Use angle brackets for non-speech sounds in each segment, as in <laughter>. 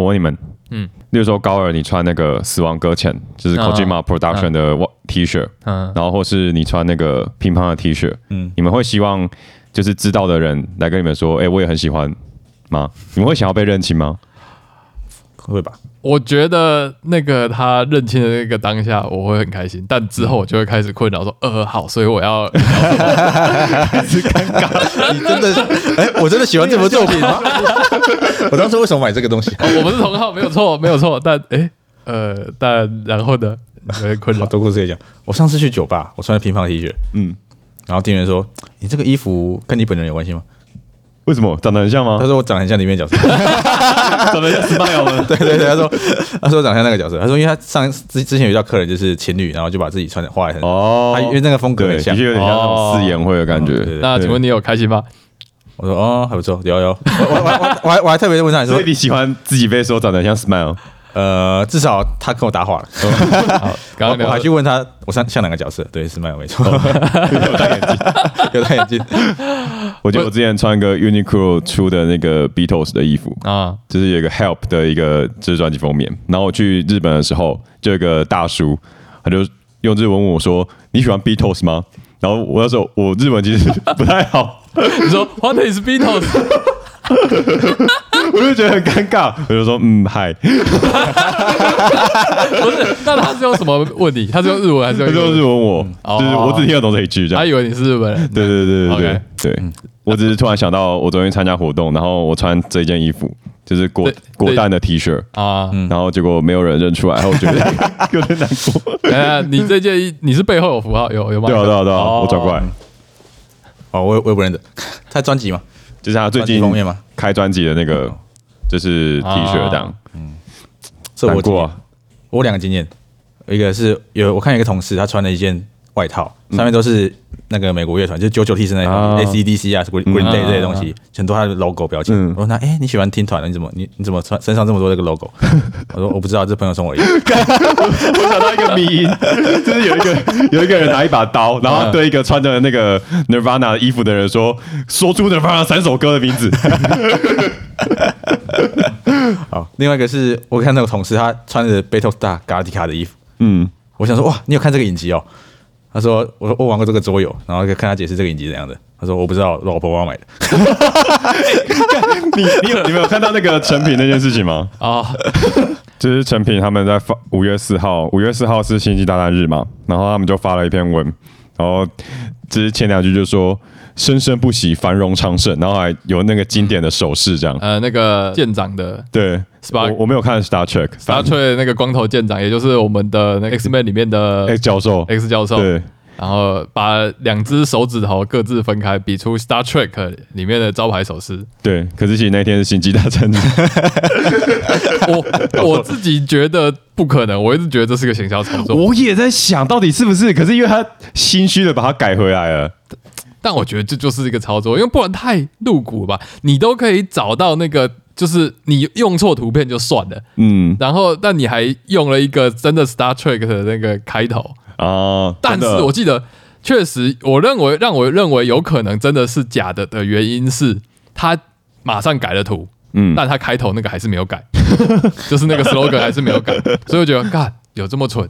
我问你们，嗯。嗯，例如说高二你穿那个死亡搁浅，就是嗯。Kojima Production 的 T 恤，嗯，然后或是你穿那个乒乓的 T 恤，嗯。嗯，你们会希望就是知道的人来跟你们说，哎、我也很喜欢吗？你们会想要被认清吗？会吧？我觉得那个他认清的那个当下，我会很开心，但之后我就会开始困扰说，呃，好，所以我要是尴尬你真的，哎，我真的喜欢这部作品吗？<laughs> 我当时为什么买这个东西？我们是同号，没有错，没有错，但诶，呃，但然后呢，有点困好扰。多故事也讲。我上次去酒吧，我穿了平房 T 恤，嗯，然后店员说：“你这个衣服跟你本人有关系吗为什么长得很像？”吗他？说：“我长得很像里面角色。<laughs> 长得像 Smile 吗？<laughs> 对对对，他说他说长得像那个角色。他说因为他上之之前有遇到客人就是情侣，然后就把自己穿的画的很，哦他因为那个风格对，很像的确。有点像那种四言会的感觉。那请问你有开心吗？我说哦还不错，有有。我 <laughs> 我我我我还我还特别问他说所以，你喜欢自己被说长得像 Smile？呃，至少他跟我搭话了。好，刚刚我我还去问他我像像哪个角色？对，是麦没错，<laughs> 有戴眼镜。<laughs> 有戴眼镜。我记得我之前穿一个 Uniqlo 出的那个 Beatles 的衣服，啊，就是有一个 Help 的一个就是专辑封面。然后我去日本的时候，就有一个大叔，他就用日文问我说：“你喜欢 Beatles 吗？”然后我那时候我日文其实不太好，<laughs> 你说 What is Beatles？我就觉得很尴尬，我就说：“嗯，嗨。”不是，那他是用什么问你？他是用日文还是用他就英文日文我，哦就是我只听得懂这一句，这样。他以为你是日本人。对对对对 OK 对对，我只是突然想到，我昨天参加活动，然后我穿这件衣服，就是果对果蛋的 T 恤，啊，然后结果没有人认出来，然后我觉得有点难过。哎，你这件衣你是背后有符号有有吗？对啊对啊对啊，哦我转过来，哦，我也我也不认得，<laughs> 他专辑吗？就是他最近？开专辑的那个，就是 T 恤这样，这我。我有两个经验，一个是有我看一个同事，他穿了一件外套，上面都是那个美国乐团，就是九九 T 是那啊种 ACDC 啊、Green Green Day 这些东西，很多他的 logo 标签。嗯我说那哎，你喜欢听团的？你怎么你你怎么穿身上这么多这个 logo？我说我不知道，这朋友送我一个。<laughs> 我想到一个迷因，<laughs> 就是有一个有一个人拿一把刀，然后对一个穿着那个 Nirvana 衣服的人说，说出 Nirvana 三首歌的名字。<laughs> 好，另外一个是我看那个同事，他穿着 Battlestar Galactica 的衣服，嗯，我想说哇，你有看这个影集哦？他说我说我玩过这个桌游，然后看他解释这个影集怎样的。他说我不知道，老婆帮我买的。<laughs> 你你有你没有看到那个成品那件事情吗？啊，<laughs> 就是成品他们在发五月四号，五月四号是星际大战日嘛，然后他们就发了一篇文，然后只是前两句就说生生不息，繁荣昌盛，然后还有那个经典的手势这样。呃，那个舰长的对我我没有看 Star Trek，Star Trek 那个光头舰长，也就是我们的那个 X Men 里面的 X 教授，X 教授，对，然后把两只手指头各自分开，比出 Star Trek 里面的招牌手势。对，可是其实那天是星际大战。<laughs> 日，我我自己觉得不可能，我一直觉得这是个行销操作，我也在想到底是不是，可是因为他心虚的把它改回来了，但我觉得这就是一个操作，因为不然太露骨吧。你都可以找到那个，就是你用错图片就算了，嗯。然后但你还用了一个真的 Star Trek 的那个开头，啊，但是我记得确实，我认为让我认为有可能真的是假的的原因是他马上改了图，嗯。但他开头那个还是没有改，<laughs> 就是那个 slogan 还是没有改，所以我觉得，干有这么蠢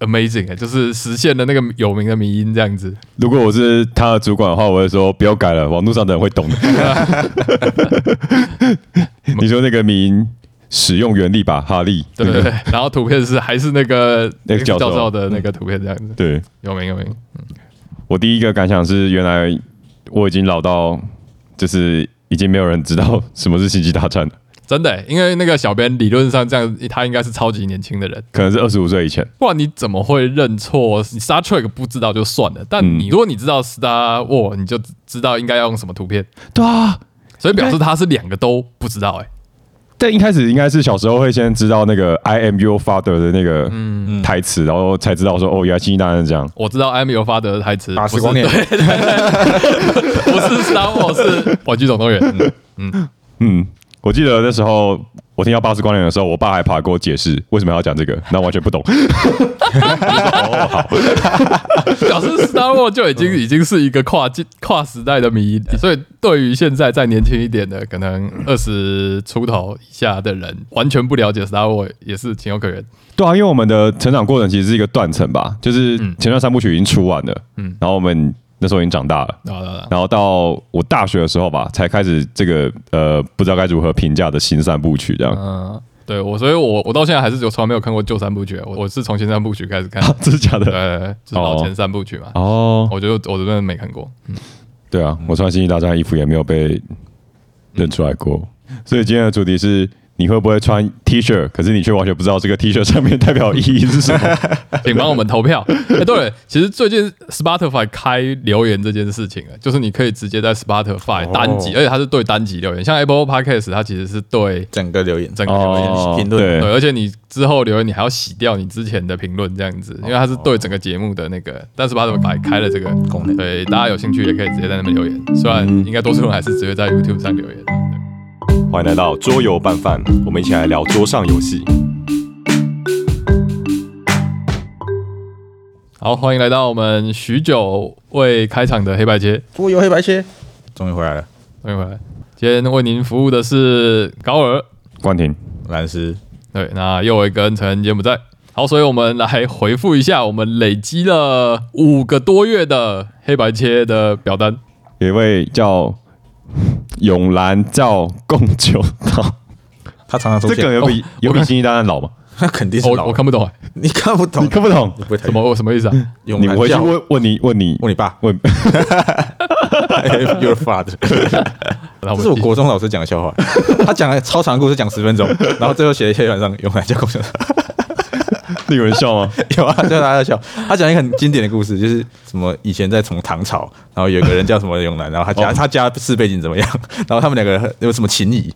，amazing 哎、就是实现了那个有名的迷音这样子。如果我是他的主管的话，我会说不要改了，网络上的人会懂的。<laughs> 你说那个名使用原力吧，哈利，对对对，然后图片是还是那个那个教授的那个图片这样子，对有名有名。我第一个感想是，原来我已经老到，就是已经没有人知道什么是星际大战了，真的欸、因为那个小编理论上这样，他应该是超级年轻的人，可能是二十五岁以前。不然你怎么会认错？你 Star Trek 不知道就算了，但嗯。你如果你知道 Star War，你就知道应该要用什么图片，对啊，所以表示他是两个都不知道、欸。但一开始应该是小时候会先知道那个 I am your father 的那个嗯。台词，然后才知道说哦，原来星际大战是这样。我知道 I'm Your Father 的台词，不是打时光念对，对 <laughs> 对不是 Star War，是玩具总动员。嗯。嗯，我记得那时候我听到巴斯光年的时候，我爸还跑来解释为什么要讲这个，那完全不懂。哦，好，表示 Star Wars 就已经已经是一个跨界跨时代的迷，所以对于现在再年轻一点的，可能二十出头以下的人，完全不了解 Star Wars 也是情有可原。对啊，因为我们的成长过程其实是一个断层吧，就是嗯前段三部曲已经出完了，嗯嗯，然后我们那时候已经长大了。然后到我大学的时候吧，才开始这个呃不知道该如何评价的新三部曲这样。嗯，对我，所以我我到现在还是有从来没有看过旧三部曲，我我是从新三部曲开始看，<laughs> 这是假的？对，就是老前三部曲嘛。哦，我觉得我真的没看过，对啊，我穿星际大战衣服也没有被认出来过，所以今天的主题是你会不会穿 T 恤，可是你却完全不知道这个 T 恤上面代表意义是什么。<laughs> 请帮我们投票。<laughs> 哎，对了，其实最近 Spotify 开留言这件事情啊，就是你可以直接在 Spotify 哦单集，而且它是对单集留言，像 Apple Podcast 它其实是对整个留言，整个留言。哦，评论对，对，而且你之后留言，你还要洗掉你之前的评论，这样子，因为它是对整个节目的那个，但是 Spotify 开了这个功能对，大家有兴趣也可以直接在那边留言，虽然应该多数人还是直接在 YouTube 上留言。欢迎来到桌游拌饭，我们一起来聊桌上游戏。好，欢迎来到我们许久未开场的黑白切，桌游黑白切，终于回来了。欢迎回来。今天为您服务的是高尔，关婷，蓝斯，对，那又伟跟陈杰不在。好，所以我们来回复一下，我们累积了五个多月的黑白切的表单。有一位叫永兰叫共九道，他常常出现，这个有比哦有比星际大战老吗？他肯定是我老。我看不懂，你看不懂，你看不懂？你不什么什么意思啊？永你回去问问你问你。问你爸。问，<laughs> <laughs> Your father，这是我国中老师讲的笑话，他讲了超长的故事，讲十分钟，然后最后写在黑板上，永兰教共享。那 <laughs> 有人笑吗？<laughs> 有啊，就大家在笑。他讲一个很经典的故事，就是什么以前在从唐朝，然后有个人叫什么永兰，然后他家、哦他家世背景怎么样，<laughs> 然后他们两个人有什么情谊，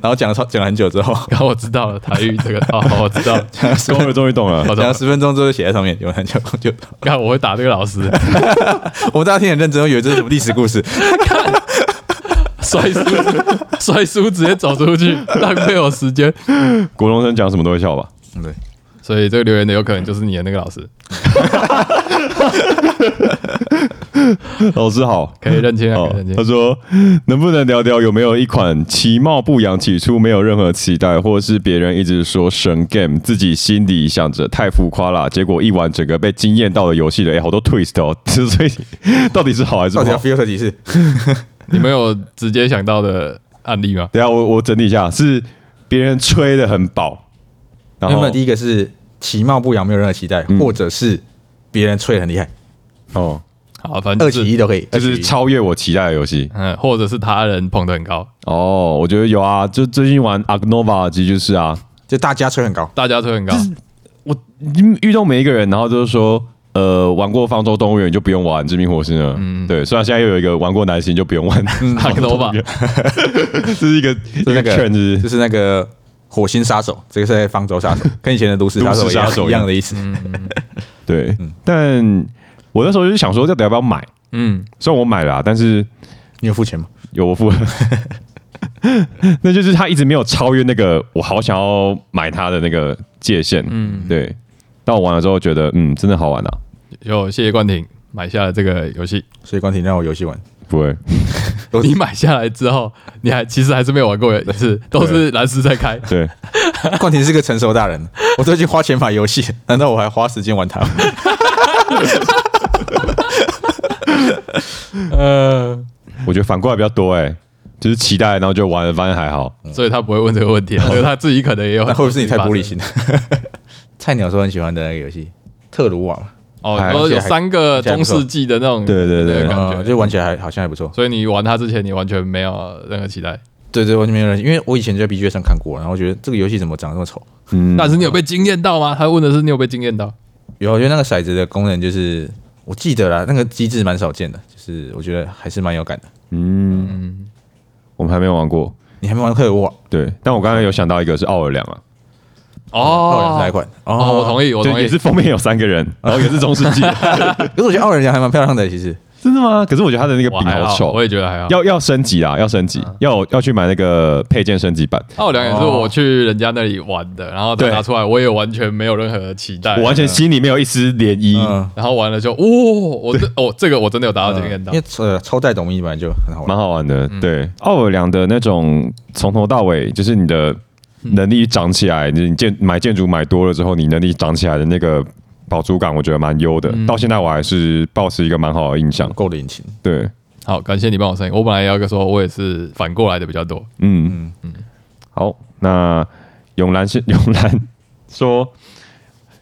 然后讲了超讲了很久之后，然后我知道了台语这个，哦，我知道了，讲了十终于终于懂了。讲了十分钟之后就写在上面，永兰教共就，看我会打这个老师，我们大家听很认真，以为这是什么历史故事，摔书摔书直接走出去，浪费我时间。国中生讲什么都会笑吧？嗯对，所以这个留言的有可能就是你的那个老师，<laughs> 老师好。可以认清啊，可哦以认，清他。说能不能聊聊有没有一款其貌不扬、起初没有任何期待，或是别人一直说神 game，自己心里想着太浮夸了，结果一玩整个被惊艳到的游戏的，哎、好多 twist 哦，<laughs> 所以到底是好还是到底要不好？filter 几次？<laughs> 你们有直接想到的案例吗？等下我我整理一下，是别人吹的很饱，然后第一个是其貌不扬，没有任何期待，嗯。或者是别人吹得很厉害，哦，好，反正二就是起一都可以，就是起一。超越我期待的游戏。嗯，或者是他人捧得很高，哦，我觉得有啊，就最近玩 Agnova 其实就是啊，就大家吹很高，大家吹很高，我遇到每一个人，然后就是说，呃，玩过方舟动物园就不用玩致命火星了。嗯，对，虽然现在又有一个玩过男星就不用玩 <laughs> 方舟动物园，<laughs> 这是一个一个就那个 trend，是不就是是那个火星杀手，这个是在方舟杀手，<laughs> 跟以前的都市杀手一样的意思。<laughs> 对，但我那时候就是想说，到底要不要买？嗯，虽然我买了啊，但是你有付钱吗？有我付了。<laughs> 那就是他一直没有超越那个我好想要买它的那个界限，嗯，对。但我玩了之后觉得，嗯，真的好玩啊，有谢谢冠廷买下了这个游戏。所以关婷让我游戏玩，不会，<laughs> 你买下来之后，你还其实还是没有玩过一次，都是蓝斯在开。对，<laughs> 冠廷是个成熟大人，我都已经花钱买游戏，难道我还花时间玩它吗？<laughs> 呃，我觉得反过来比较多哎、就是期待，然后就玩了，发现还好。所以他不会问这个问题啊，因为他自己可能也有。那会不会是你太玻璃心？了？菜鸟说很喜欢的那个游戏，特鲁瓦嘛，哦，然后有三个中世纪的那种，对对对感觉。就玩起来还好像还不错。所以你玩它之前，你完全没有任何期待，对对，完全没有人，因为我以前就在 B G 上看过，然后觉得这个游戏怎么长得这么丑？嗯，但是你有被惊艳到吗？他问的是你有被惊艳到？有，我觉得那个骰子的功能就是，我记得啦，那个机制蛮少见的，就是我觉得还是蛮有感的。嗯，我们还没有玩过。你还没玩特鲁瓦？对，但我刚刚有想到一个是奥尔良啊，奥尔良是哪一款？哦，我同意，我同意也。是封面有三个人，然 <laughs> 后也是中世纪。<laughs> 可是我觉得奥尔良还蛮漂亮的，其实真的吗？可是我觉得它的那个我还好，好丑我，也觉得还好。要要升级啊，要升级，要要去买那个配件升级版。奥尔良也是我去人家那里玩的，然后拿出来，我也完全没有任何期待，我完全心里没有一丝涟漪。嗯，然后完了就，哦，我这哦这个我真的有达到这个到因为，呃抽带董咪本来就很好玩蛮。好玩的。对，奥尔良的那种从头到尾，就是你的能力涨起来，你建买建筑买多了之后，你能力涨起来的那个保足感，我觉得蛮优的。到现在我还是保持一个蛮好的印象。够的引擎，对，好，感谢你帮我声音。我本来要个说，我也是反过来的比较多。嗯嗯嗯，好，那永兰是 <laughs> 永兰说。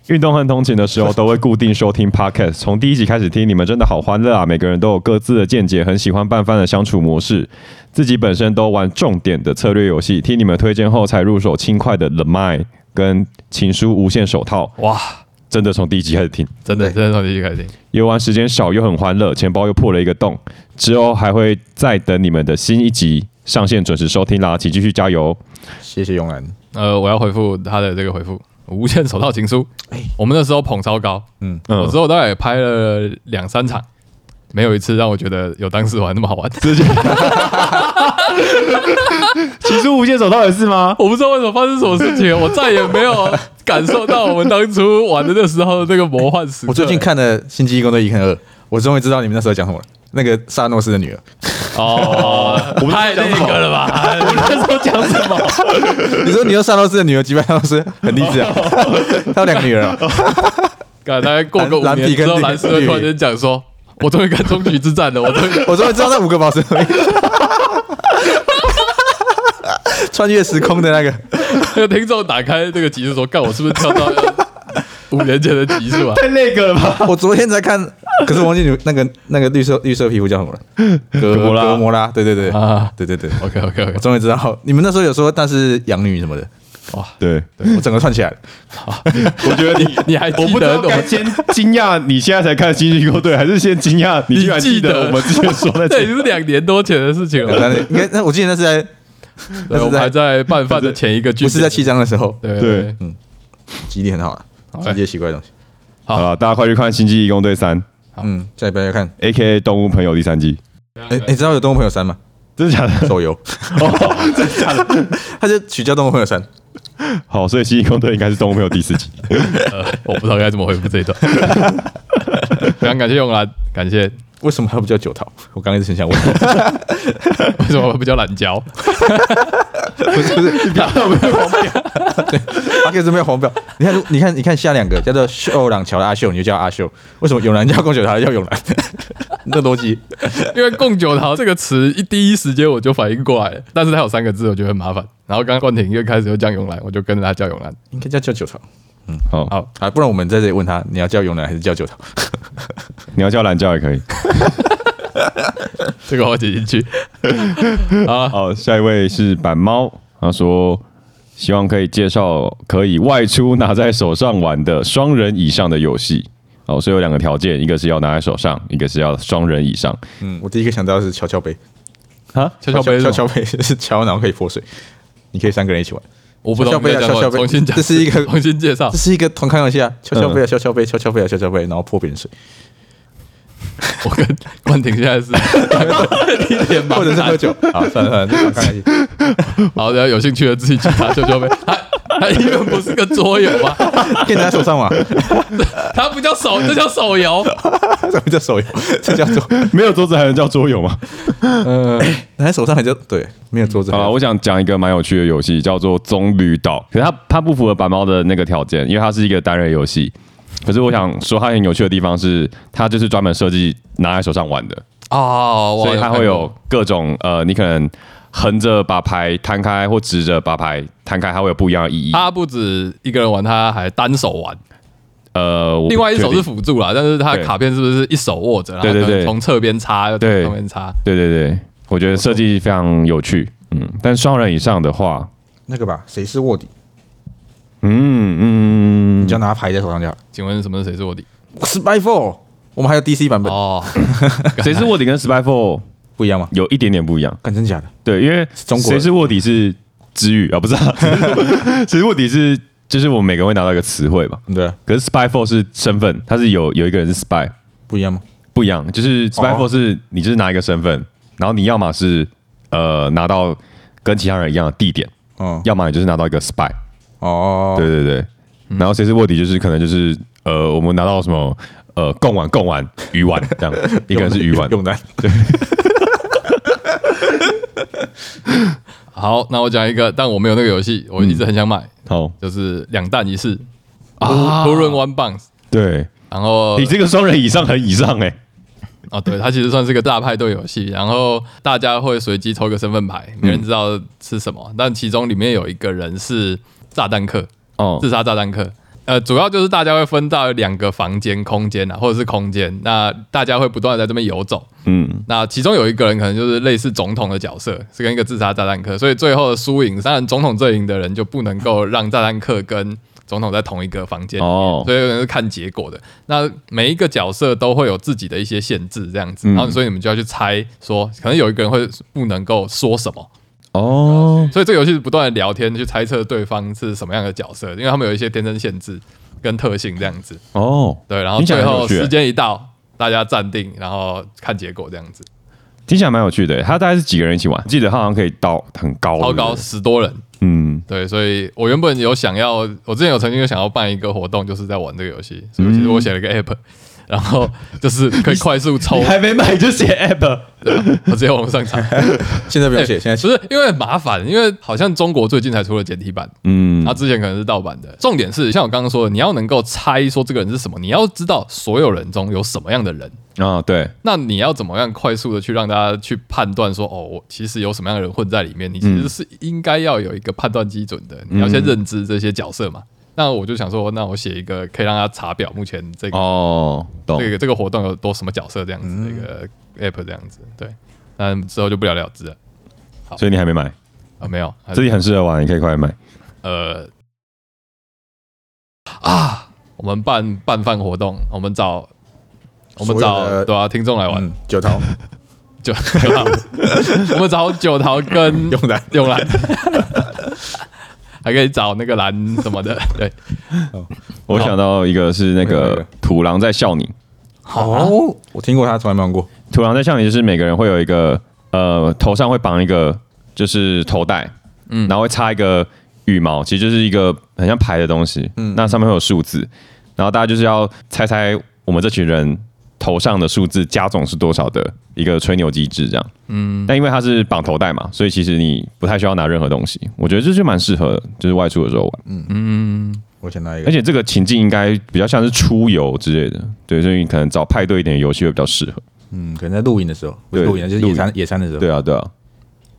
运动和通勤的时候都会固定收听 podcast，从第一集开始听，你们真的好欢乐啊！每个人都有各自的见解，很喜欢拌饭的相处模式。自己本身都玩重点的策略游戏，听你们推荐后才入手轻快的 The Mind 跟情书无限手套，哇，真的从第一集开始听。真的真的从第一集开始听。游玩时间少又很欢乐，钱包又破了一个洞。之后还会再等你们的新一集上线，准时收听啦，请继续加油。谢谢永兰。呃，我要回复他的这个回复，无限手套情书。我们那时候捧超高，嗯，我嗯之后大概也拍了两三场，没有一次让我觉得有当时玩那么好玩。情书 <laughs> 无限手套也是吗？我不知道为什么发生什么事情，我再也没有感受到我们当初玩的那时候的那个魔幻时刻。我最近看了《星际异攻队一》跟二，我终于知道你们那时候讲什么了。那个萨诺斯的女儿，哦，太那个了吧？<laughs> 我们那时候讲什么？<laughs> 你说你有萨诺斯的女儿击败萨诺斯，很励志啊。<laughs> 他有两个女儿啊，刚大概过个五年之后，绿蓝斯会突然间讲说：“我终于看终局之战了，我终于我终于知道那五个宝石。穿越时空的那个，那个听众打开这个集数说，干我是不是跳到五年前的集数啊？太那个了吧？<laughs> 我昨天才看，可是我忘记你那个那个绿色绿色皮肤叫什么了？格摩拉。格摩拉，对对对，啊。对对对，，OK OK OK，终于知道，你们那时候有说，但是养女什么的，哇。对，我整个串起来了。<laughs> 我觉得你你还我不得该先惊讶你现在才看《星际异攻队》，还是先惊讶你居然记得我们之前说的 <laughs> 这已经是两年多前的事情了。那应该那我记得那是在对，我们还在拌饭的前一个剧，不是在七章的时候，对。对。嗯，记忆力很好啊，记一些奇怪的东西。好好了，大家快去看《星际异攻队三嗯，下礼拜要看。》，A K A 动物朋友第三季，哎，你知道有动物朋友三吗？真的假的？手游，哦，真的假的？<laughs> 它就取叫动物朋友三。好，所以《星际异攻队》应该是动物朋友第四集。<laughs> 呃，我不知道该怎么回复这一段。<laughs> 非常感谢永兰，感谢。为什么它不叫九桃？<laughs> 我刚刚一直很想问，<laughs> 为什么不叫懒胶？不 <laughs> 是不是，不要没有黄标，对，阿 Q 是没有黄标。你看，你看，你看下两个叫做秀朗桥的阿秀，你就叫阿秀。为什么永兰叫贡九桃叫永兰？那逻辑因为“贡九桃”这个词一第一时间我就反应过来了，但是它有三个字，我觉得很麻烦。然后刚刚冠廷又开始又叫永兰，我就跟着他叫永兰。应该叫叫九桃好，好，啊，不然我们在这里问他，你要叫永南还是叫九桃？<laughs> 你要叫蓝教也可以。<laughs> 这个我写进去。<laughs> 好，好，下一位是板猫，他说希望可以介绍可以外出拿在手上玩的双人以上的游戏。哦，所以有两个条件，一个是要拿在手上，一个是要双人以上。嗯，我第一个想到的是跷跷杯，啊，跷跷杯是什么，跷跷杯是跷，然后可以泼水，你可以三个人一起玩。我不懂跷跷杯啊你在讲什么跷跷杯重新讲，这是一个重新介绍这。是一个同康游戏啊，跷跷杯啊，敲敲杯，敲敲杯啊，敲敲杯，然后泼别人水，<laughs> 我跟关婷现在是一脸茫然或者是喝酒。好，算了算了，这团康游戏。<laughs> 好，大家有兴趣的自己去查跷跷杯。<laughs> 它 <laughs> 它因为不是个桌游吗？可以拿在手上玩？<laughs> 它不叫手，这叫手游。<laughs> 什么叫手游？这叫做没有桌子还能叫桌游吗？嗯，拿在手上还叫对，没有桌子好了，我想讲一个蛮有趣的游戏，叫做棕榈岛。可是它它不符合白猫的那个条件，因为它是一个单人游戏。可是我想说，它很有趣的地方是，它就是专门设计拿在手上玩的，哦，所以它会有各种呃，你可能横着把牌摊开或直着把牌摊开，它会有不一样的意义。他不止一个人玩，他还单手玩，呃，另外一手是辅助啦，但是他对卡片是不是一手握着，然后对对对从侧边插，对上面插？对对对，我觉得设计非常有趣。嗯，但双人以上的话，那个吧，谁是卧底？嗯嗯，你就拿牌在手上就好。请问什么是谁是卧底？Spy Four，我们还有 DC 版本，哦，<laughs> <laughs> 谁是卧底跟 Spy Four 不一样吗？有一点点不一样。干真假的？对，因为中国 <laughs> 谁是卧底是知语啊，不是、啊，谁是卧底是就是我们每个人会拿到一个词汇嘛。对啊，可是 Spy Four 是身份，它是有有一个人是 Spy，不一样吗？不一样，就是 spy for 是你就是拿一个身份，然后你要么是呃拿到跟其他人一样的地点，哦要么你就是拿到一个 spy。哦，对对对，然后谁是卧底就是可能就是呃我们拿到什么呃贡丸贡丸鱼丸这样，<laughs> 一个人是鱼丸。用单，<laughs> 好，那我讲一个，但我没有那个游戏，我一直很想买，好。就是两弹一式。啊。Run One Bounce。对。然后你这个双人以上很以上哎、<laughs> 哦，对，它其实算是个大派对游戏，然后大家会随机抽个身份牌，没人知道是什么，但其中里面有一个人是炸弹客，哦。自杀炸弹客。呃，主要就是大家会分到两个房间空间啊，或者是空间，那大家会不断的在这边游走。嗯。那其中有一个人可能就是类似总统的角色，是跟一个自杀炸弹客，所以最后的输赢，当然总统阵营的人就不能够让炸弹客跟总统在同一个房间，哦。所以可能是看结果的。那每一个角色都会有自己的一些限制，这样子，嗯。然后所以你们就要去猜说，可能有一个人会不能够说什么，哦所以这个游戏是不断的聊天去猜测对方是什么样的角色，因为他们有一些天生限制跟特性这样子。哦，对，然后最后时间一到，大家暂定，然后看结果这样子。听起来蛮有趣的。他大概是几个人一起玩？记得他好像可以到很高，超高十多人，嗯对，所以我原本有想要，我之前有曾经有想要办一个活动，就是在玩这个游戏，所以其实我写了一个 app，、然后就是可以快速抽 <laughs> 你，还没买就写 app，我直接网上查，<laughs> 现在不用写，现在不是因为很麻烦，因为好像中国最近才出了简体版，嗯它之前可能是盗版的。重点是像我刚刚说的，你要能够猜说这个人是什么，你要知道所有人中有什么样的人。啊对，那你要怎么样快速的去让大家去判断说，哦，我其实有什么样的人混在里面？你其实是应该要有一个判断基准的，你要先认知这些角色嘛。那我就想说，那我写一个可以让他查表目前这个、哦懂。这个这个活动有多什么角色这样子的一个 app 这样子，对。但之后就不了了之了。所以你还没买，啊，没有，这里很适合玩，你可以快点买。呃啊，我们办办饭活动，我们找我们找对啊听众来玩，嗯，九桃。九 <laughs> 九桃，我们找九桃跟 <laughs> 用单，用蓝，还可以找那个蓝什么的，<laughs> 对，我想到一个是那个个土狼在笑你，好啊，哦，我听过他，从来没玩过。土狼在笑你就是每个人会有一个呃头上会绑一个就是头带，嗯，然后会插一个羽毛，其实就是一个很像牌的东西，嗯，那上面会有数字，然后大家就是要猜猜我们这群人头上的数字加总是多少的一个吹牛机制，这样，嗯，但因为它是绑头带嘛，所以其实你不太需要拿任何东西，我觉得这就蛮适合就是外出的时候玩，嗯。嗯我想到一个，而且这个情境应该比较像是出游之类的，对，所以你可能找派对一点的游戏会比较适合，嗯，可能在露营的时候，不是对露营，就是野餐野餐的时候。对啊，对啊，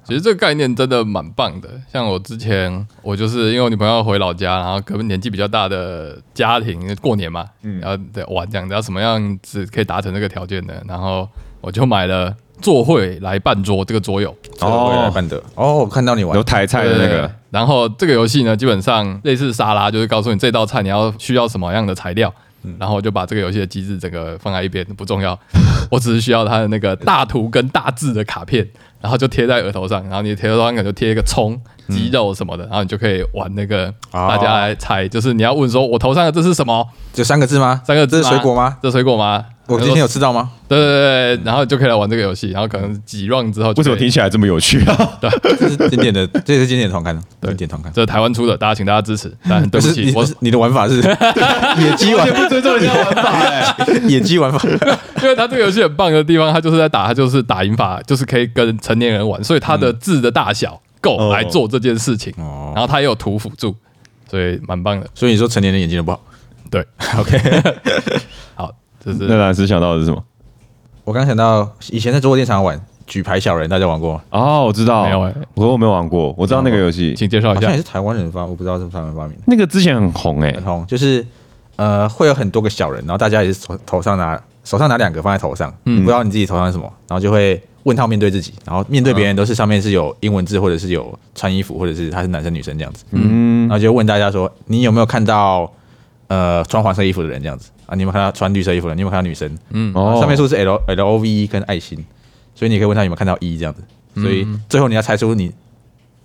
其实这个概念真的蛮棒的。像我之前，我就是因为我女朋友要回老家，然后跟年纪比较大的家庭过年嘛，然后在玩这样，子，要什么样子可以达成这个条件呢？然后我就买了坐会来办桌这个桌游，哦，来办的。哦，我看到你玩有，台菜的那对个，然后这个游戏呢，基本上类似沙拉，就是告诉你这道菜你要需要什么样的材料。然后我就把这个游戏的机制整个放在一边，不重要，<laughs> 我只是需要它的那个大图跟大字的卡片，然后就贴在额头上，然后你头上可能就贴一个葱、鸡肉什么的，然后你就可以玩那个，哦大家来猜，就是你要问说我头上的这是什么？就三个字吗？三个字这是水果吗？这水果吗？我今天有吃到吗？对对对对，然后就可以来玩这个游戏，然后可能几 round 之后为什么听起来这么有趣啊？<laughs> 这是经典的，<laughs> 这也是经典团刊，经典团刊。这是台湾出的，大家请大家支持。但对不是你，不起我是你的玩法是 <laughs> 野鸡玩，不尊重人家玩法哎、野鸡玩法。因为它这个游戏很棒的地方，它就是在打，它就是打赢法，就是可以跟成年人玩，所以它的字的大小够哦来做这件事情。哦然后它也有图辅助，所以蛮棒的。所以你说成年人眼睛都不好。对，OK，好，那蓝斯想到的是什么？我刚想到以前在桌游店常玩举牌小人，大家玩过吗？哦，我知道，没有哎我我没有玩过，我知道那个游戏，请介绍一下好像也。是台湾人发，我不知道是不是台湾发明的。那个之前很红哎、很红，就是呃会有很多个小人，然后大家也是头头上拿手上拿两个放在头上，嗯不知道你自己头上是什么，然后就会问号面对自己，然后面对别人都是上面是有英文字，或者是有穿衣服，或者是他是男生女生这样子，嗯然后就问大家说你有没有看到呃穿黄色衣服的人这样子啊？你有没有看到穿绿色衣服的？你有没有看到女生？嗯，哦上面数是 L L O V E 跟爱心，所以你可以问他有没有看到 E 这样子，所以最后你要猜出你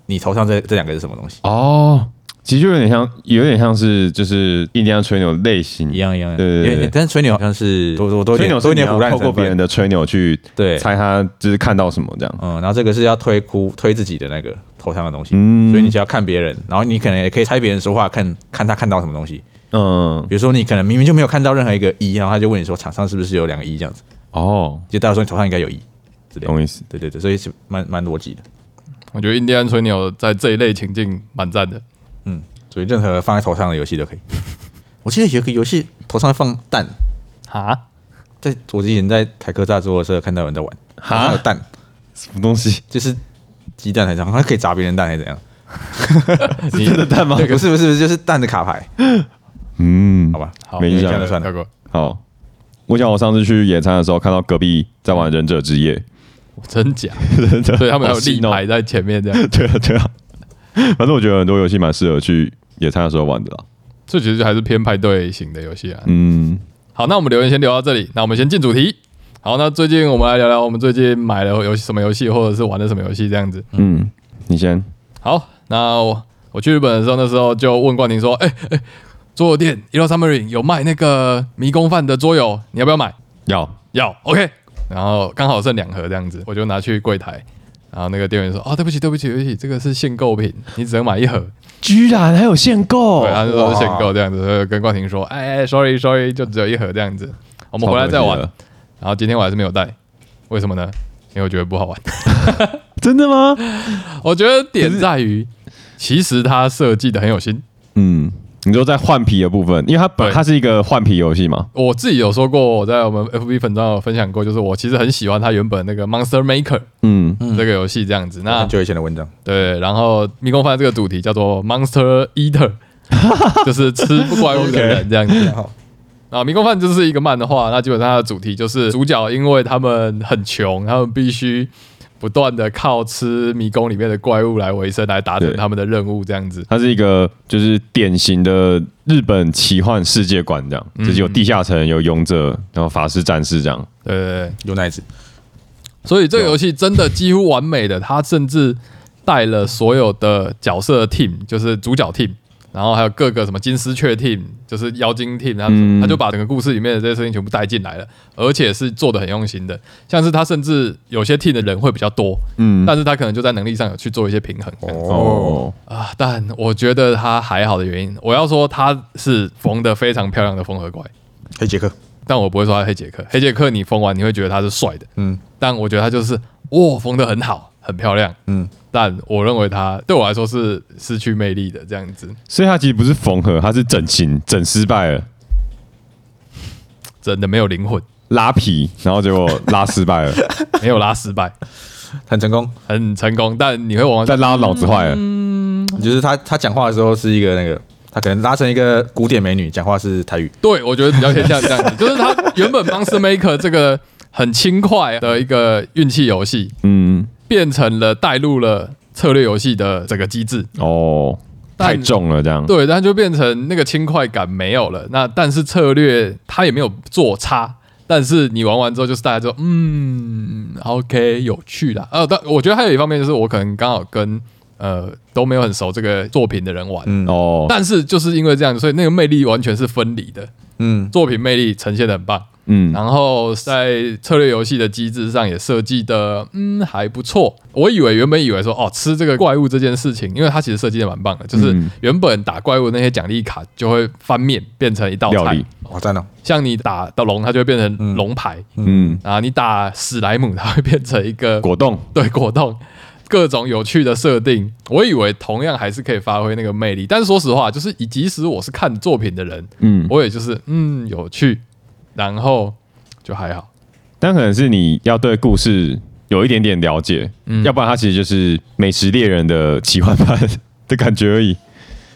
你头上这这两个是什么东西。哦，其实就有点像，有点像是就是印第安吹牛类型一。样一样。对对对但是吹牛好像是多多多一吹点多一点胡乱透过别人的，的吹牛去对，猜他就是看到什么这样。嗯，然后这个是要推哭推自己的那个头上的东西，嗯所以你只要看别人，然后你可能也可以猜别人说话，看看他看到什么东西。嗯，比如说你可能明明就没有看到任何一个一，然后他就问你说场上是不是有两个一这样子，哦，就代表说你头上应该有一之类的。懂意思。对对对，所以是蛮蛮逻辑的。我觉得印第安吹牛在这一类情境蛮赞的。嗯，所以任何放在头上的游戏都可以。<laughs> 我记得有一个游戏头上放蛋，哈，在我之前在台科大做的时候看到有人在玩，头上有蛋，什么东西？就是鸡蛋还是好像可以砸别人蛋还是怎样？<laughs> <laughs> 你真的蛋吗？不是不是不是，就是蛋的卡牌，嗯，好吧？好，没印象了跳过。好。我想我上次去野餐的时候，看到隔壁在玩《忍者之夜真假？<laughs>》，真的，所以他们还有立牌在前面这样。<laughs> 对啊，对啊。反正我觉得很多游戏蛮适合去野餐的时候玩的啦。这其实还是偏派对型的游戏啊。嗯，好，那我们留言先留到这里，那我们先进主题。好，那最近我们来聊聊我们最近买了游戏什么游戏，或者是玩的什么游戏这样子。嗯，你先。好，那我我去日本的时候，那时候就问冠廷说：“哎、哎、桌游店 e l o Submarine 有卖那个迷宫饭的桌游，你要不要买？”要要，OK。然后刚好剩两盒这样子，我就拿去柜台。然后那个店员说：“哦，对不起，对不起，对不起，这个是限购品，你只能买一盒。居然还有限购对，他就说是限购这样子，所以跟冠廷说：“哎哎，sorry，sorry，就只有一盒这样子，我们回来再玩。”然后今天我还是没有带，为什么呢？因为我觉得不好玩。<laughs> 真的吗？<laughs> 我觉得点在于，其实它设计的很有心。嗯，你说在换皮的部分，因为它本它是一个换皮游戏嘛。我自己有说过，我在我们 FB 粉专有分享过，就是我其实很喜欢它原本那个 Monster Maker 嗯，这个游戏这样子。那很久以前的文章，对，然后迷宫饭这个主题叫做 Monster Eater，<laughs> 就是吃不怪物的人这样子。<laughs> 好，然后迷宫饭就是一个漫画，那基本上它的主题就是主角因为他们很穷，他们必须不断的靠吃迷宫里面的怪物来维生，来达成他们的任务这样子。它是一个就是典型的日本奇幻世界观这样，嗯。就是有地下城、有勇者，然后法师、战士这样。对对对，有奶子，所以这个游戏真的几乎完美的，它甚至带了所有的角色 team，就是主角 team，然后还有各个什么金丝雀 team，就是妖精 team，他嗯他就把整个故事里面的这些事情全部带进来了，而且是做的很用心的。像是他甚至有些 team 的人会比较多，嗯，但是他可能就在能力上有去做一些平衡。哦，啊，但我觉得他还好的原因，我要说他是缝的非常漂亮的缝合怪，黑杰克，但我不会说他黑杰克。黑杰克你缝完你会觉得他是帅的，嗯但我觉得他就是哇缝的很好，很漂亮。嗯，但我认为他对我来说是失去魅力的这样子，所以它其实不是缝合，它是整形，整失败了，真的没有灵魂，拉皮，然后结果拉失败了，<laughs> 没有拉失败，很成功。很成功。但你会往再拉脑子坏了。嗯就是他他讲话的时候是一个那个，他可能拉成一个古典美女，讲话是台语。对我觉得比较偏向这样子，<laughs> 就是他原本 Monster Maker 这个很轻快的一个运气游戏，嗯，变成了带入了策略游戏的整个机制。哦，太重了这样。对，但就变成那个轻快感没有了。那但是策略它也没有做差，但是你玩完之后，就是大家就嗯，OK，有趣啦。呃，但我觉得还有一方面就是我可能刚好跟呃都没有很熟这个作品的人玩，嗯哦，但是就是因为这样，所以那个魅力完全是分离的，嗯，作品魅力呈现的很棒。嗯，然后在策略游戏的机制上也设计的嗯还不错。我以为原本以为说哦吃这个怪物这件事情，因为它其实设计的蛮棒的，就是嗯。原本打怪物那些奖励卡就会翻面变成一道菜。料理，好赞哦。像你打到龙，它就会变成龙牌，嗯，然后你打史莱姆，它会变成一个果冻，<laughs> 对果冻。各种有趣的设定，我以为同样还是可以发挥那个魅力，但是说实话，就是以即使我是看作品的人，嗯，我也就是嗯有趣，然后就还好。但可能是你要对故事有一点点了解，嗯要不然它其实就是美食猎人的奇幻版的感觉而已。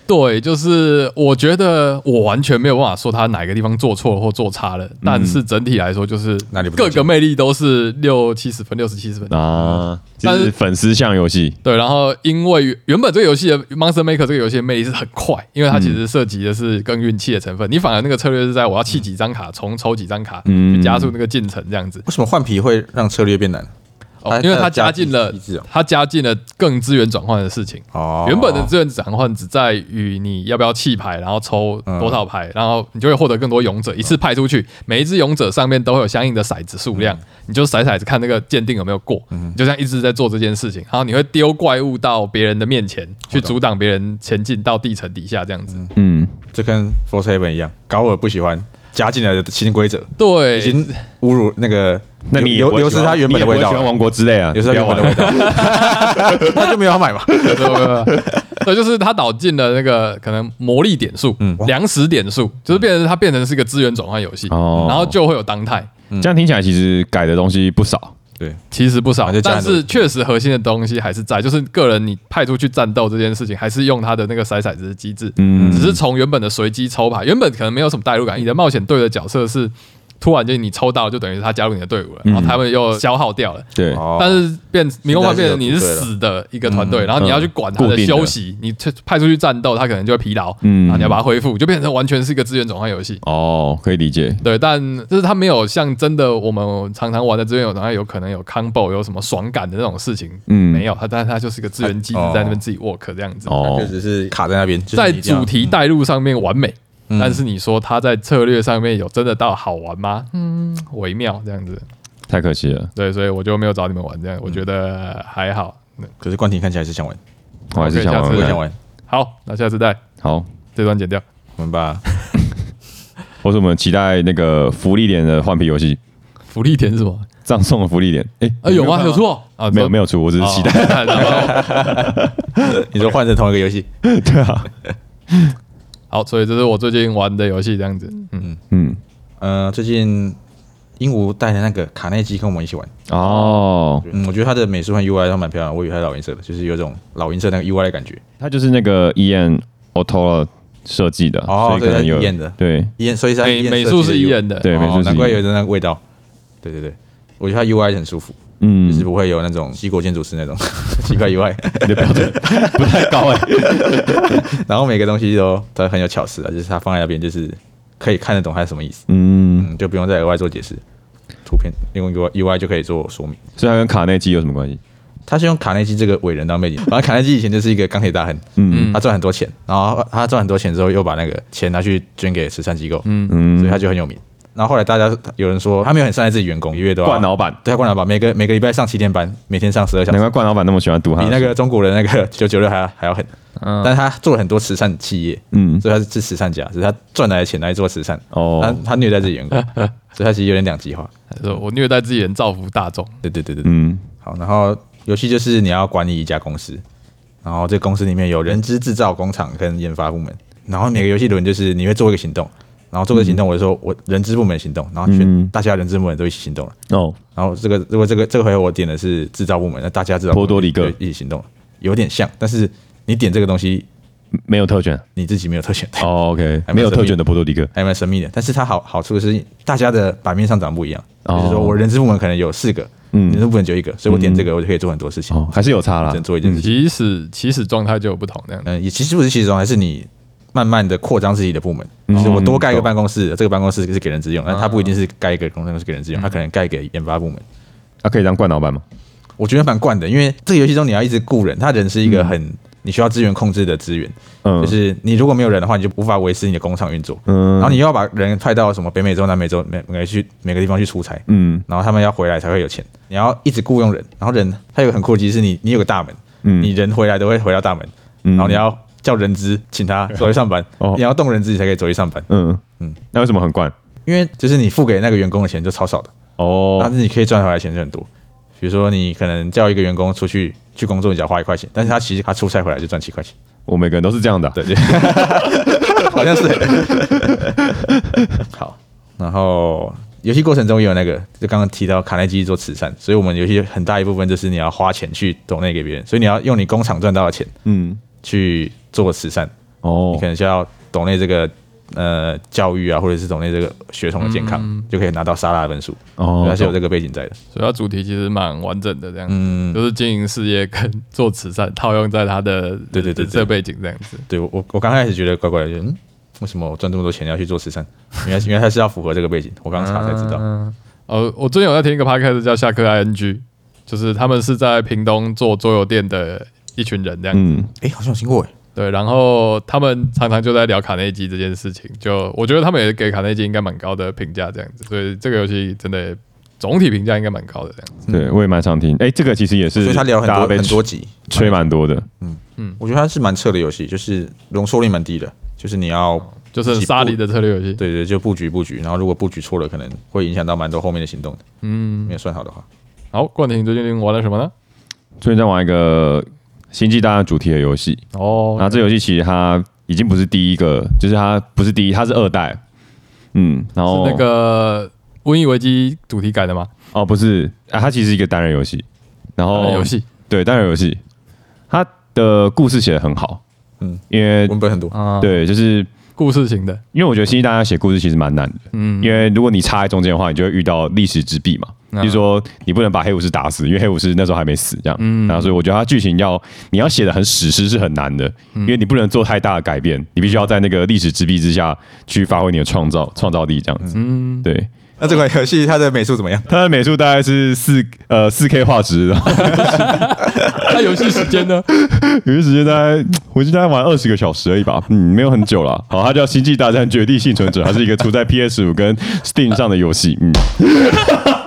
对，就是我觉得我完全没有办法说他哪个地方做错了或做差了，但是整体来说就是哪里不对各个魅力都是六七十分、六十七十分。啊，就但是是粉丝向游戏，对，然后因为原本这个游戏的 Monster Maker 这个游戏的魅力是很快，因为它其实涉及的是更运气的成分。你反而那个策略是在我要弃几张卡，重抽几张卡，嗯去加速那个进程这样子。为什么换皮会让策略变难？哦，因为它加进了它加进了更资源转换的事情。哦，原本的资源转换只在于你要不要弃牌，然后抽多少牌，然后你就会获得更多勇者，一次派出去，每一只勇者上面都会有相应的骰子数量，你就骰骰子看那个鉴定有没有过，你就这样一直在做这件事情，然后你会丢怪物到别人的面前去阻挡别人前进到地层底下这样子。嗯，这跟 Force Heaven 一样，高尔不喜欢加进来的新规则，对，已经侮辱那个，那你也流流失它原本的味道喜欢王国之类啊，流失它原本的味道，<laughs> 那就没有要买嘛。<laughs> 对对对，对，就是他导进了那个可能魔力点数、嗯。粮食点数，就是变成它变成是一个资源转换游戏，哦。然后就会有当态。这样听起来其实改的东西不少。对，其实不少但是确实核心的东西还是在，就是个人你派出去战斗这件事情，还是用他的那个骰骰子的机制，嗯。只是从原本的随机抽牌，原本可能没有什么代入感，你的冒险队的角色是突然间你抽到，就等于是他加入你的队伍了，然后他们又消耗掉了。对，哦。但是变迷宫化变成你是死的一个团队，嗯。然后你要去管他的休息，你去派出去战斗，他可能就会疲劳，嗯。然后你要把它恢复，就变成完全是一个资源转换游戏。哦，可以理解。对，但就是它没有像真的我们常常玩的资源有转换，有可能有 combo 有什么爽感的那种事情，嗯。没有，它但是它就是个资源机制哦。在那边自己 work 这样子，哦确，实是卡在那边，在主题带入上面完美。嗯但是你说他在策略上面有真的到好玩吗？嗯，微妙这样子。太可惜了，对，所以我就没有找你们玩这样，我觉得还好。可是冠廷看起来是想玩，我还是想玩。我想玩，好，那下次带好，这段剪掉。我们把 <laughs> 或者我们期待那个福利点的换皮游戏，福利点是什么？葬送的福利点。哎，啊，有吗？有出哦啊？没有没有出，我只是期待。<laughs> 你说换成同一个游戏，<laughs> 对啊，好，所以这是我最近玩的游戏，这样子。嗯，嗯，呃，最近鹦鹉带的那个卡内基跟我们一起玩，哦，嗯，我觉得它的美术和 UI 都蛮漂亮，我以为它是老银色的，就是有种老银色那个 UI 的感觉。它就是那个 Ian Otto 设计的，哦所以可能有对它是 Ian 的。对。伊恩，所以是它伊恩美美术是设计的。对美术是难怪有的那个味道。对对对，我觉得它 UI 很舒服，嗯就是不会有那种西国建筑师那种奇怪以外。你的标准 <laughs> 不太高哎。然后每个东西都都很有巧思啊，就是它放在那边，就是可以看得懂它是什么意思，嗯，嗯，就不用再额外做解释。图片用 UI UI 就可以做说明。所以它跟卡内基有什么关系？他是用卡内基这个伟人当背景，反正卡内基以前就是一个钢铁大亨，嗯他赚很多钱，然后他赚很多钱之后又把那个钱拿去捐给慈善机构，嗯，嗯，所以他就很有名。然后后来大家有人说他没有很善待自己员工，一个月都要冠老板，对，他冠老板每个每个礼拜上七天班，每天上十二小时，难怪冠老板那么喜欢读他。比那个中国人那个九九六还要还要狠。嗯但是他做了很多慈善企业，嗯所以他是是慈善家，只是他赚来的钱来做慈善。哦他他虐待自己员工，<laughs> 所以他其实有点两极化。说我虐待自己人，造福大众。对对对对对。嗯好，然后游戏就是你要管理一家公司，然后这公司里面有人资制造工厂跟研发部门，然后每个游戏轮就是你会做一个行动，然后做个行动，我就说我人资部门行动，然后全嗯。大家人资部门都一起行动了。哦。然后这个如果这个这个回合我点的是制造部门，那大家制造波多黎各。一起行动。了，有点像，但是你点这个东西没有特权。你自己没有特权，哦，OK，没有特权的波多黎各。还蛮神秘的。但是它好好处是大家的版面上长不一样，哦。就是说我人资部门可能有四个，嗯。人资部门只有一个，所以我点这个我就可以做很多事情，哦，还是有差啦。只能。做一件事情。起始起始状态就有不同，这样。嗯，也其实不是其实中，还是你慢慢的扩张自己的部门。嗯。就是我多盖一个办公室，这个办公室是给人资用，但它不一定是盖一个办公室给人资用，它可能盖给研发部门。啊，可以当惯老板吗？我觉得蛮惯的，因为这个游戏中你要一直雇人，他人是一个很你需要资源控制的资源，嗯，就是你如果没有人的话，你就无法维持你的工厂运作。嗯，然后你又要把人派到什么北美洲、南美洲每每个去每个地方去出差，嗯。然后他们要回来才会有钱。你要一直雇佣人，然后人他有个很酷的机制，是你你有个大门，嗯。你人回来都会回到大门，嗯。然后你要叫人资请他走去上班，哦。你要动人资你才可以走去上班，嗯。嗯。嗯，那为什么很惯？因为就是你付给那个员工的钱就超少的，哦。但哦，是你可以赚回来的钱就很多。比如说你可能叫一个员工出去去工作，你只要花一块钱，但是他其实他出差回来就赚七块钱，我每个人都是这样的啊。对。对，<laughs> 好像是。<laughs> 好，然后游戏过程中也有那个，就刚刚提到卡耐基做慈善，所以我们游戏很大一部分就是你要花钱去抖内给别人，所以你要用你工厂赚到的钱嗯，去做慈善，哦你可，能需要懂内这个呃教育啊，或者是懂内这个血统的健康，嗯就可以拿到沙拉的分数，哦所以它是有这个背景在的。所以它主题其实蛮完整的，这样。嗯，就是经营事业跟做慈善套用在他的对对对对这背景这样子。对我我我刚开始觉得怪怪的，就嗯，为什么我赚这么多钱要去做慈善？<laughs> 原来原来它是要符合这个背景，我刚查才知道。嗯。呃，我最近有在听一个 podcast 叫下课 ING，就是他们是在屏东做桌游店的一群人这样。嗯，哎，好像有听过哎，对，然后他们常常就在聊卡内基这件事情，就我觉得他们也给卡内基应该蛮高的评价这样子，所以这个游戏真的总体评价应该蛮高的这样子。对我也蛮常听。哎，这个其实也是，所以他聊很多大很多集，吹蛮多的。嗯嗯我觉得它是蛮策的游戏，就是容错率蛮低的，就是你要就是沙梨的策略游戏，对对，就布局布局，然后如果布局错了，可能会影响到蛮多后面的行动的，嗯没，有算好的话。好，冠廷最近玩了什么呢？最近在玩一个星际大战主题的游戏，哦那这游戏其实它已经不是第一个，就是它不是第一，它是二代。嗯，然后是那个瘟疫危机主题改的吗？哦不是。啊，它其实是一个单人游戏，然后游戏。对单人游戏，它的故事写的很好，嗯嗯，因为文本很多，啊，，对，就是故事型的，因为我觉得星际大家写故事其实蛮难的，嗯，因为如果你插在中间的话，你就会遇到历史之壁嘛。嗯就是说，你不能把黑武士打死，因为黑武士那时候还没死，这样。嗯。然后所以我觉得它剧情要你要写的很史诗是很难的，因为你不能做太大的改变，你必须要在那个历史之壁之下去发挥你的创造创造力，这样子。嗯，对，那这款游戏它的美术怎么样？它的美术大概是四呃四 K 画质，然后那游戏时间呢？<laughs> 游戏时间大概我记得大概玩二十个小时而已吧，嗯，没有很久了。好，它叫《星际大战：绝地幸存者》，它是一个出在 PS 五跟 Steam 上的游戏，嗯。<laughs>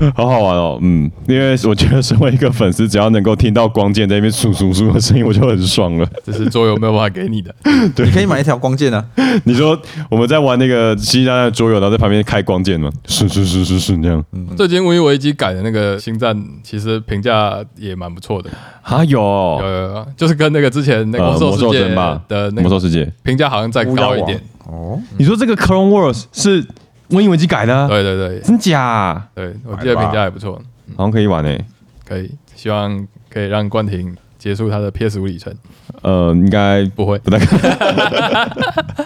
<laughs> 好好玩哦，嗯，因为我觉得身为一个粉丝，只要能够听到光剑在那边簌簌簌的声音，我就很爽了。<laughs> 这是桌游没有办法给你的。<laughs> 对你可以买一条光剑啊，你说我们在玩那个《星际大战》桌游，然后在旁边开光剑吗？是是是是是这样最近瘟疫危机改的那个星战，其实评价也蛮不错的。啊？有有哦有有，就是跟那个之前那个呃魔兽世界的那个魔兽世界，评价好像再高一点。哦，你说这个 Clone Wars 是瘟疫危机改的啊？对对对真假？对，我记得评价还不错，好像可以玩诶。可以，希望可以让冠廷结束他的 PS 五里程。呃，应该不会，不太可能。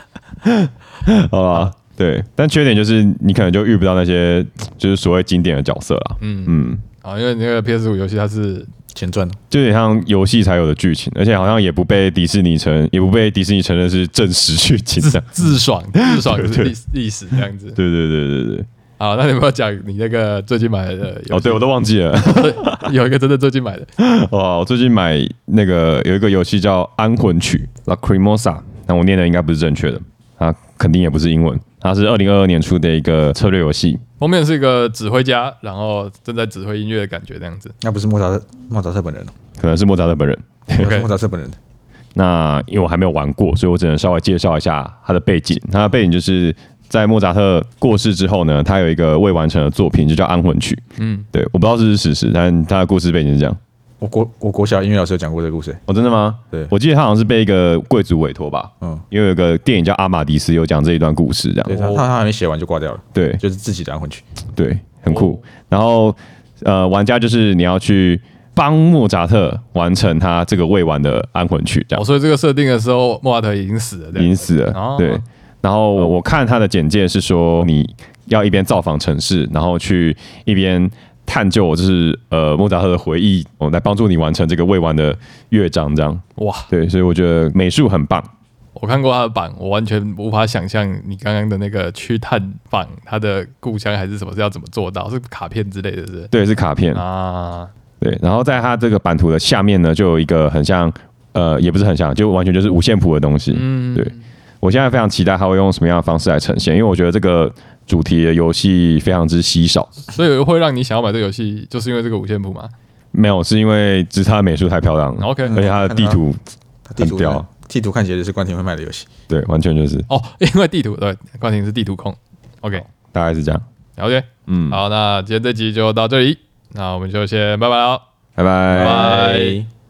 <laughs> 好吧，对，但缺点就是你可能就遇不到那些就是所谓经典的角色啦。嗯嗯，啊，因为那个 PS 五游戏它是前传就有点像游戏才有的剧情，而且好像也不被迪士尼承，也不被迪士尼承认是真实剧情的。自爽，<laughs> 自爽是历史历史这样子。对对对对对。好，那你有没有讲你那个最近买的？哦，对我都忘记了。<laughs> 有一个真的最近买的，哇，<laughs> 我最近买那个有一个游戏叫《安魂曲》（Lacrimosa），那我念的应该不是正确的，啊肯定也不是英文。它是二零二二年出的一个策略游戏。封面是一个指挥家，然后正在指挥音乐的感觉这样子。那不是莫扎特莫扎特本人哦，可能是莫扎特本人。<laughs> 莫扎特本人。那因为我还没有玩过，所以我只能稍微介绍一下他的背景。他的背景就是在莫扎特过世之后呢，他有一个未完成的作品，就叫《安魂曲》。嗯，对，我不知道是不是事实，但他的故事背景是这样。我国我国小音乐老师有讲过这个故事，哦，真的吗？对我记得他好像是被一个贵族委托吧，嗯，因为有个电影叫《阿玛迪斯》，有讲这一段故事，这样。对他他他还没写完就挂掉了，对就是自己的安魂曲。对，很酷。然后呃，玩家就是你要去帮莫扎特完成他这个未完的安魂曲，这样哦，。所以这个设定的时候，莫扎特已经死了，这样已经死了。哦对，然后我看他的简介是说，你要一边造访城市，然后去一边探究，就是呃莫扎特的回忆，我、来帮助你完成这个未完的乐章，这样。哇！对，所以我觉得美术很棒。我看过他的版，我完全无法想象你刚刚的那个去探访他的故乡还是什么是要怎么做到，是卡片之类的，是是？对，是卡片。啊，对，然后在它这个版图的下面呢，就有一个很像，呃，也不是很像，就完全就是五线谱的东西。嗯，对我现在非常期待他会用什么样的方式来呈现，因为我觉得这个主题的游戏非常之稀少。所以会让你想要买这个游戏，就是因为这个五线谱吗。没有，是因为只是它的美术太漂亮了，OK，而且它的地图，地图很屌地图看起来就是关田会卖的游戏。对，完全就是哦，因为地图对，冠廷是地图控。OK，大概是这样。了解。嗯，好，那今天这集就到这里，那我们就先拜拜喽。拜拜拜拜